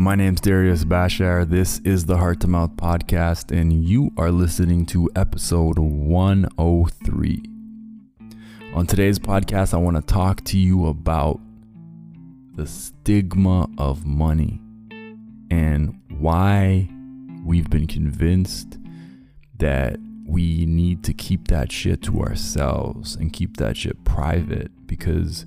My name's Darius Bashar. This is the Heart to Mouth podcast, and you are listening to episode 103. On today's podcast, I want to talk to you about the stigma of money and why we've been convinced that we need to keep that shit to ourselves and keep that shit private because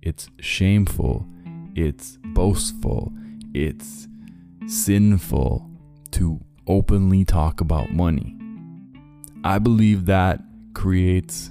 it's shameful, it's boastful, it's sinful to openly talk about money. I believe that creates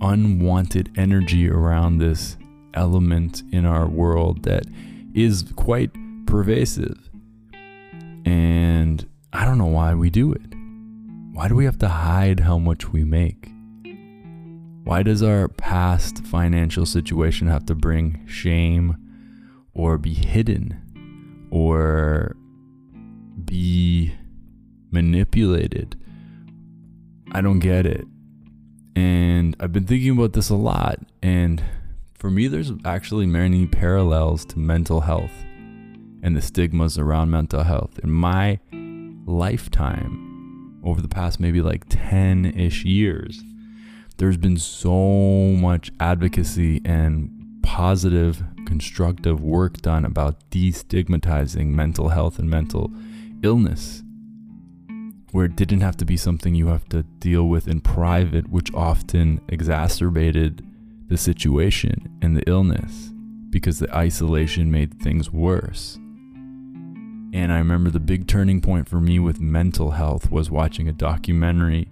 unwanted energy around this element in our world that is quite pervasive. And I don't know why we do it. Why do we have to hide how much we make? Why does our past financial situation have to bring shame or be hidden or be manipulated? I don't get it. And I've been thinking about this a lot. And for me, there's actually many parallels to mental health and the stigmas around mental health. In my lifetime, over the past maybe like 10 ish years, there's been so much advocacy and positive, constructive work done about destigmatizing mental health and mental illness where it didn't have to be something you have to deal with in private, which often exacerbated the situation and the illness because the isolation made things worse. And I remember the big turning point for me with mental health was watching a documentary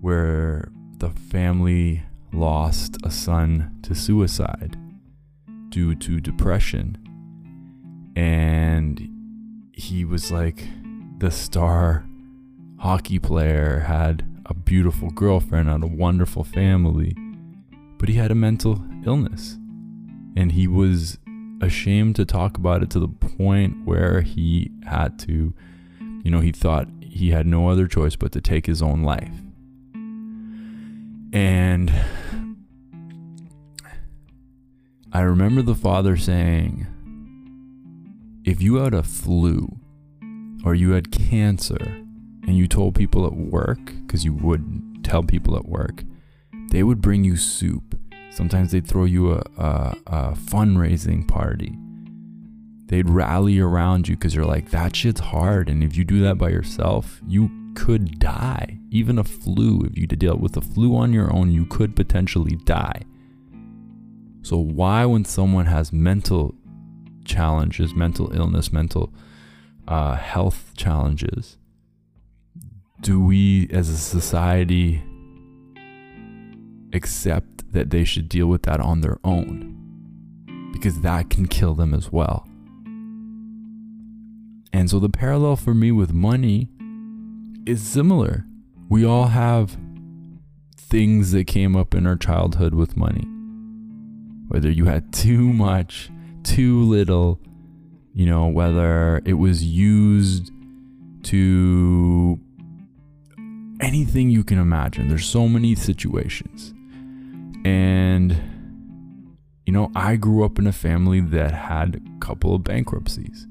where the family lost a son to suicide due to depression. And he was like the star hockey player, had a beautiful girlfriend, had a wonderful family, but he had a mental illness. And he was ashamed to talk about it to the point where he had to, you know, he thought he had no other choice but to take his own life. And I remember the father saying, if you had a flu or you had cancer and you told people at work, because you would tell people at work, they would bring you soup. Sometimes they'd throw you a, a, a fundraising party. They'd rally around you because you're like, that shit's hard. And if you do that by yourself, you could die. Even a flu, if you deal with a flu on your own, you could potentially die. So, why, when someone has mental challenges, mental illness, mental uh, health challenges, do we as a society accept that they should deal with that on their own? Because that can kill them as well. And so the parallel for me with money is similar. We all have things that came up in our childhood with money. Whether you had too much, too little, you know, whether it was used to anything you can imagine. There's so many situations. And, you know, I grew up in a family that had a couple of bankruptcies.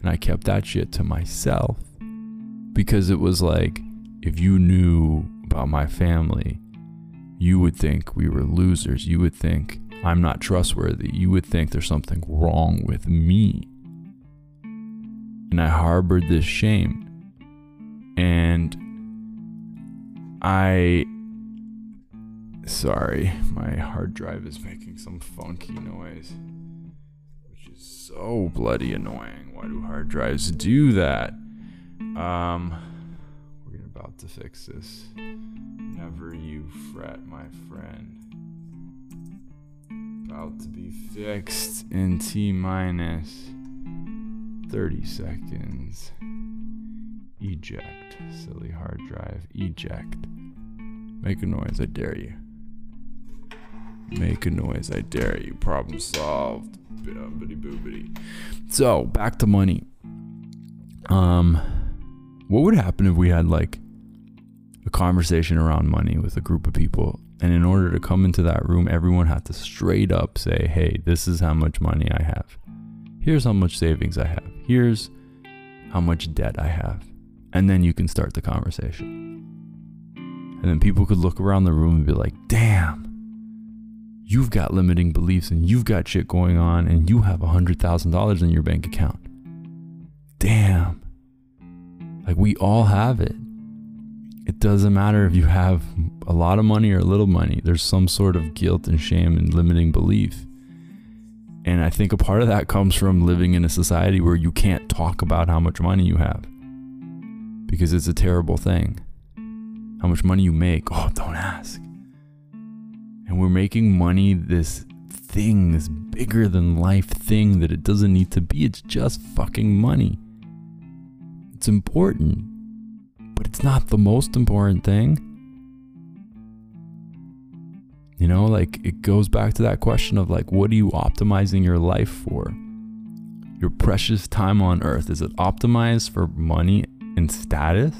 And I kept that shit to myself because it was like, if you knew about my family, you would think we were losers. You would think I'm not trustworthy. You would think there's something wrong with me. And I harbored this shame. And I. Sorry, my hard drive is making some funky noise. Which is so bloody annoying. Why do hard drives do that? Um. We're about to fix this. Never you fret, my friend. About to be fixed in T minus 30 seconds. Eject. Silly hard drive. Eject. Make a noise, I dare you. Make a noise, I dare you. Problem solved. Boobity. So, back to money. Um, what would happen if we had like a conversation around money with a group of people and in order to come into that room everyone had to straight up say hey this is how much money i have Here's how much savings I have. Here's how much debt I have. And then you can start the conversation. And then people could look around the room and be like, damn, you've got limiting beliefs and you've got shit going on and you have $100,000 in your bank account. Damn. Like we all have it. It doesn't matter if you have a lot of money or a little money, there's some sort of guilt and shame and limiting belief. And I think a part of that comes from living in a society where you can't talk about how much money you have because it's a terrible thing. How much money you make, oh, don't ask. And we're making money this thing, this bigger than life thing that it doesn't need to be. It's just fucking money. It's important, but it's not the most important thing. You know, like it goes back to that question of like, what are you optimizing your life for? Your precious time on earth, is it optimized for money and status?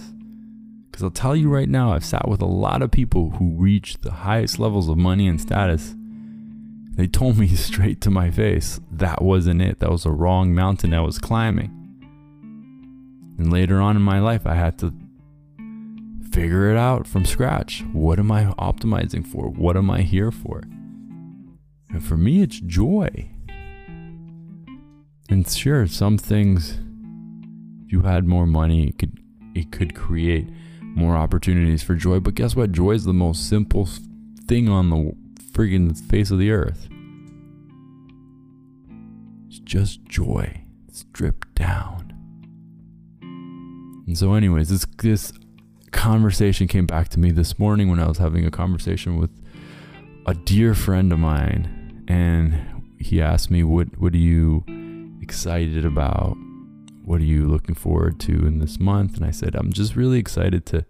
Because I'll tell you right now, I've sat with a lot of people who reach the highest levels of money and status. They told me straight to my face that wasn't it. That was a wrong mountain I was climbing. And later on in my life, I had to figure it out from scratch. What am I optimizing for? What am I here for? And for me, it's joy. And sure, some things, if you had more money, it could it could create more opportunities for joy. But guess what? Joy is the most simple thing on the friggin' face of the earth. It's just joy, stripped down. And so, anyways, this this conversation came back to me this morning when I was having a conversation with a dear friend of mine, and he asked me, "What what are you excited about? What are you looking forward to in this month?" And I said, "I'm just really excited to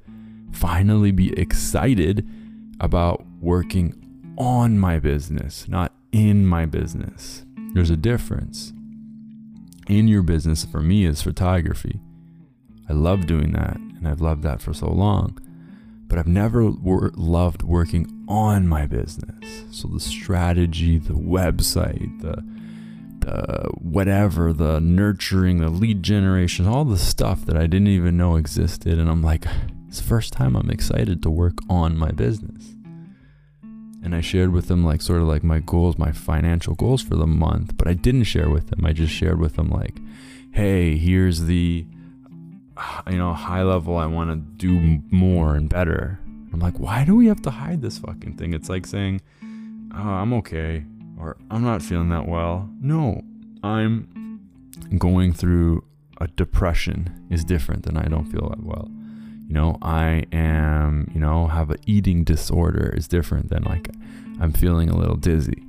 finally be excited about working on my business, not in my business. There's a difference. In your business for me is photography. I love doing that and I've loved that for so long. But I've never wor- loved working on my business. So the strategy, the website, the the whatever, the nurturing, the lead generation, all the stuff that I didn't even know existed. And I'm like, it's the first time I'm excited to work on my business. And I shared with them like sort of like my goals, my financial goals for the month, but I didn't share with them. I just shared with them like, hey, here's the you know, high level, I want to do more and better. I'm like, why do we have to hide this fucking thing? It's like saying, oh, I'm okay, or I'm not feeling that well. No, I'm going through a depression is different than I don't feel that well. You know, I am, you know, have an eating disorder is different than like I'm feeling a little dizzy.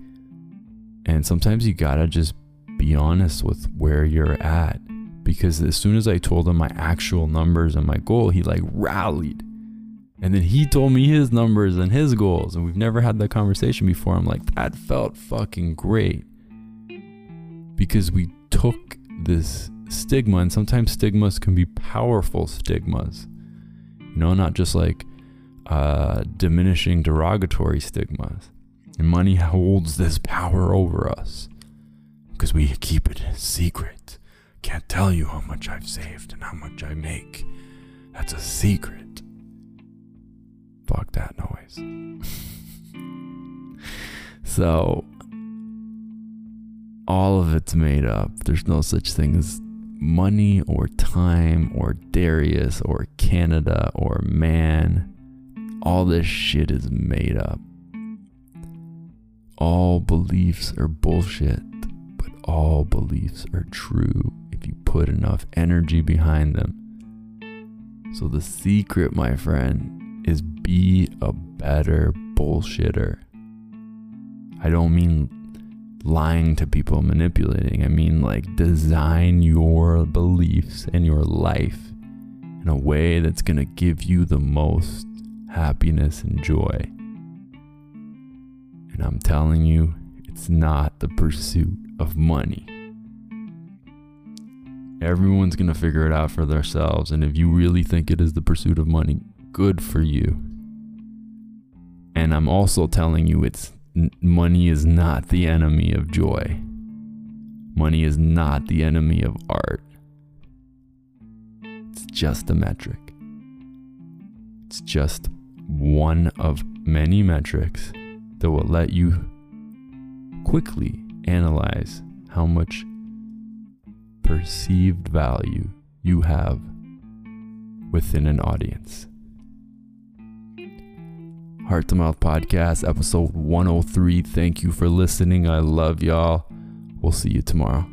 And sometimes you gotta just be honest with where you're at because as soon as I told him my actual numbers and my goal, he like rallied. And then he told me his numbers and his goals, and we've never had that conversation before. I'm like, that felt fucking great. Because we took this stigma, and sometimes stigmas can be powerful stigmas. You know, not just like uh, diminishing derogatory stigmas. And money holds this power over us because we keep it secret. Can't tell you how much I've saved and how much I make. That's a secret. Fuck that noise. so, all of it's made up. There's no such thing as money or time or Darius or Canada or man. All this shit is made up. All beliefs are bullshit, but all beliefs are true if you put enough energy behind them. So, the secret, my friend, is be a better bullshitter. I don't mean lying to people, manipulating. I mean, like, design your beliefs and your life in a way that's going to give you the most happiness and joy. And I'm telling you, it's not the pursuit of money. Everyone's going to figure it out for themselves. And if you really think it is the pursuit of money, good for you. And I'm also telling you, it's money is not the enemy of joy. Money is not the enemy of art. It's just a metric. It's just one of many metrics that will let you quickly analyze how much perceived value you have within an audience. Heart to Mouth Podcast, episode 103. Thank you for listening. I love y'all. We'll see you tomorrow.